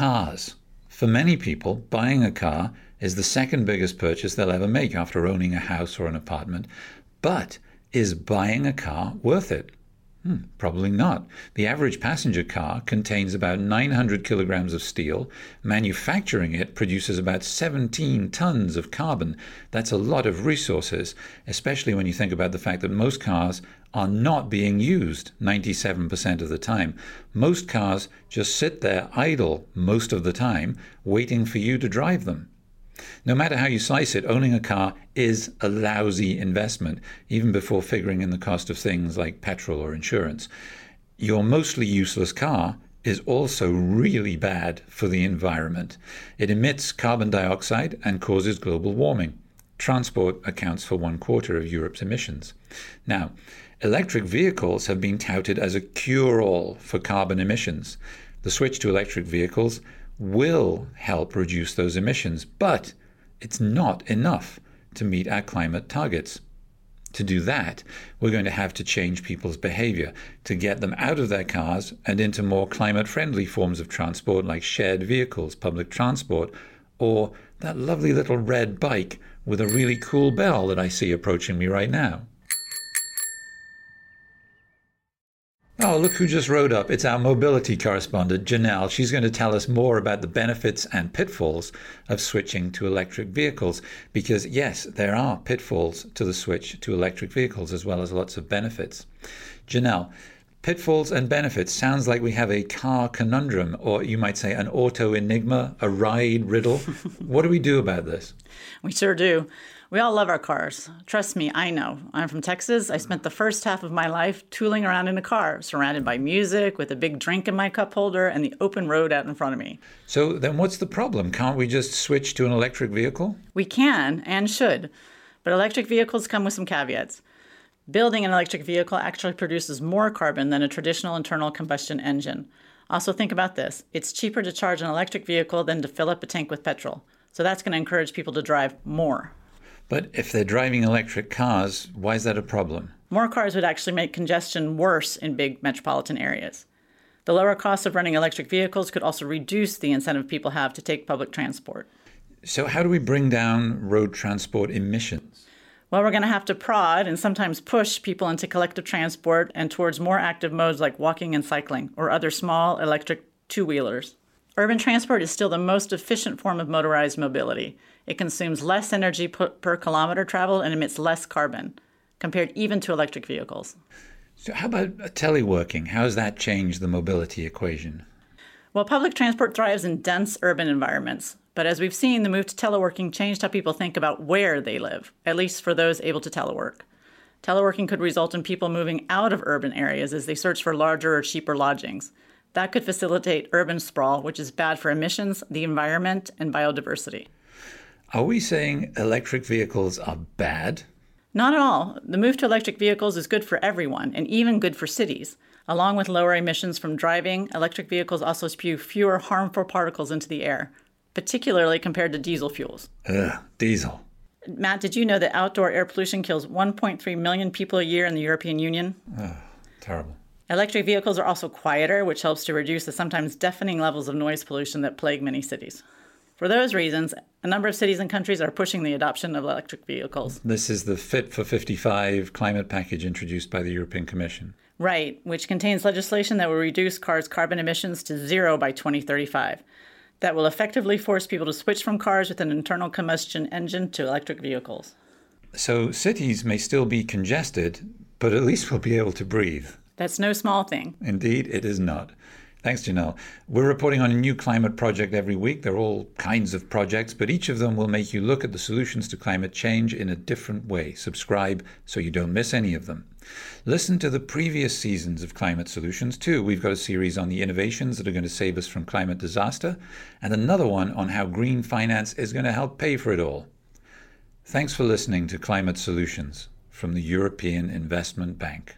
Cars. For many people, buying a car is the second biggest purchase they'll ever make after owning a house or an apartment. But is buying a car worth it? Hmm, probably not. The average passenger car contains about 900 kilograms of steel. Manufacturing it produces about 17 tons of carbon. That's a lot of resources, especially when you think about the fact that most cars are not being used 97% of the time. Most cars just sit there idle most of the time, waiting for you to drive them. No matter how you slice it, owning a car is a lousy investment, even before figuring in the cost of things like petrol or insurance. Your mostly useless car is also really bad for the environment. It emits carbon dioxide and causes global warming. Transport accounts for one quarter of Europe's emissions. Now, electric vehicles have been touted as a cure all for carbon emissions. The switch to electric vehicles will help reduce those emissions, but it's not enough to meet our climate targets. To do that, we're going to have to change people's behavior to get them out of their cars and into more climate friendly forms of transport like shared vehicles, public transport, or that lovely little red bike with a really cool bell that I see approaching me right now. Oh, look who just rode up. It's our mobility correspondent, Janelle. She's going to tell us more about the benefits and pitfalls of switching to electric vehicles. Because, yes, there are pitfalls to the switch to electric vehicles as well as lots of benefits. Janelle, pitfalls and benefits sounds like we have a car conundrum, or you might say an auto enigma, a ride riddle. what do we do about this? We sure do. We all love our cars. Trust me, I know. I'm from Texas. I spent the first half of my life tooling around in a car, surrounded by music, with a big drink in my cup holder, and the open road out in front of me. So then what's the problem? Can't we just switch to an electric vehicle? We can and should, but electric vehicles come with some caveats. Building an electric vehicle actually produces more carbon than a traditional internal combustion engine. Also, think about this it's cheaper to charge an electric vehicle than to fill up a tank with petrol. So that's going to encourage people to drive more. But if they're driving electric cars, why is that a problem? More cars would actually make congestion worse in big metropolitan areas. The lower cost of running electric vehicles could also reduce the incentive people have to take public transport. So, how do we bring down road transport emissions? Well, we're going to have to prod and sometimes push people into collective transport and towards more active modes like walking and cycling or other small electric two wheelers. Urban transport is still the most efficient form of motorized mobility. It consumes less energy per, kilometer traveled and emits less carbon, compared even to electric vehicles. So, how about teleworking? How has that changed the mobility equation? Well, public transport thrives in dense urban environments. But as we've seen, the move to teleworking changed how people think about where they live, at least for those able to telework. Teleworking could result in people moving out of urban areas as they search for larger or cheaper lodgings. That could facilitate urban sprawl, which is bad for emissions, the environment, and biodiversity. Are we saying electric vehicles are bad? Not at all. The move to electric vehicles is good for everyone, and even good for cities. Along with lower emissions from driving, electric vehicles also spew fewer harmful particles into the air, particularly compared to diesel fuels. Ugh, diesel. Matt, did you know that outdoor air pollution kills 1.3 million people a year in the European Union? Ugh, terrible. Electric vehicles are also quieter, which helps to reduce the sometimes deafening levels of noise pollution that plague many cities. For those reasons, a number of cities and countries are pushing the adoption of electric vehicles. This is the Fit for 55 climate package introduced by the European Commission. Right, which contains legislation that will reduce cars' carbon emissions to zero by 2035. That will effectively force people to switch from cars with an internal combustion engine to electric vehicles. So cities may still be congested, but at least we'll be able to breathe. That's no small thing. Indeed, it is not. Thanks, Janelle. We're reporting on a new climate project every week. There are all kinds of projects, but each of them will make you look at the solutions to climate change in a different way. Subscribe so you don't miss any of them. Listen to the previous seasons of Climate Solutions, too. We've got a series on the innovations that are going to save us from climate disaster, and another one on how green finance is going to help pay for it all. Thanks for listening to Climate Solutions from the European Investment Bank.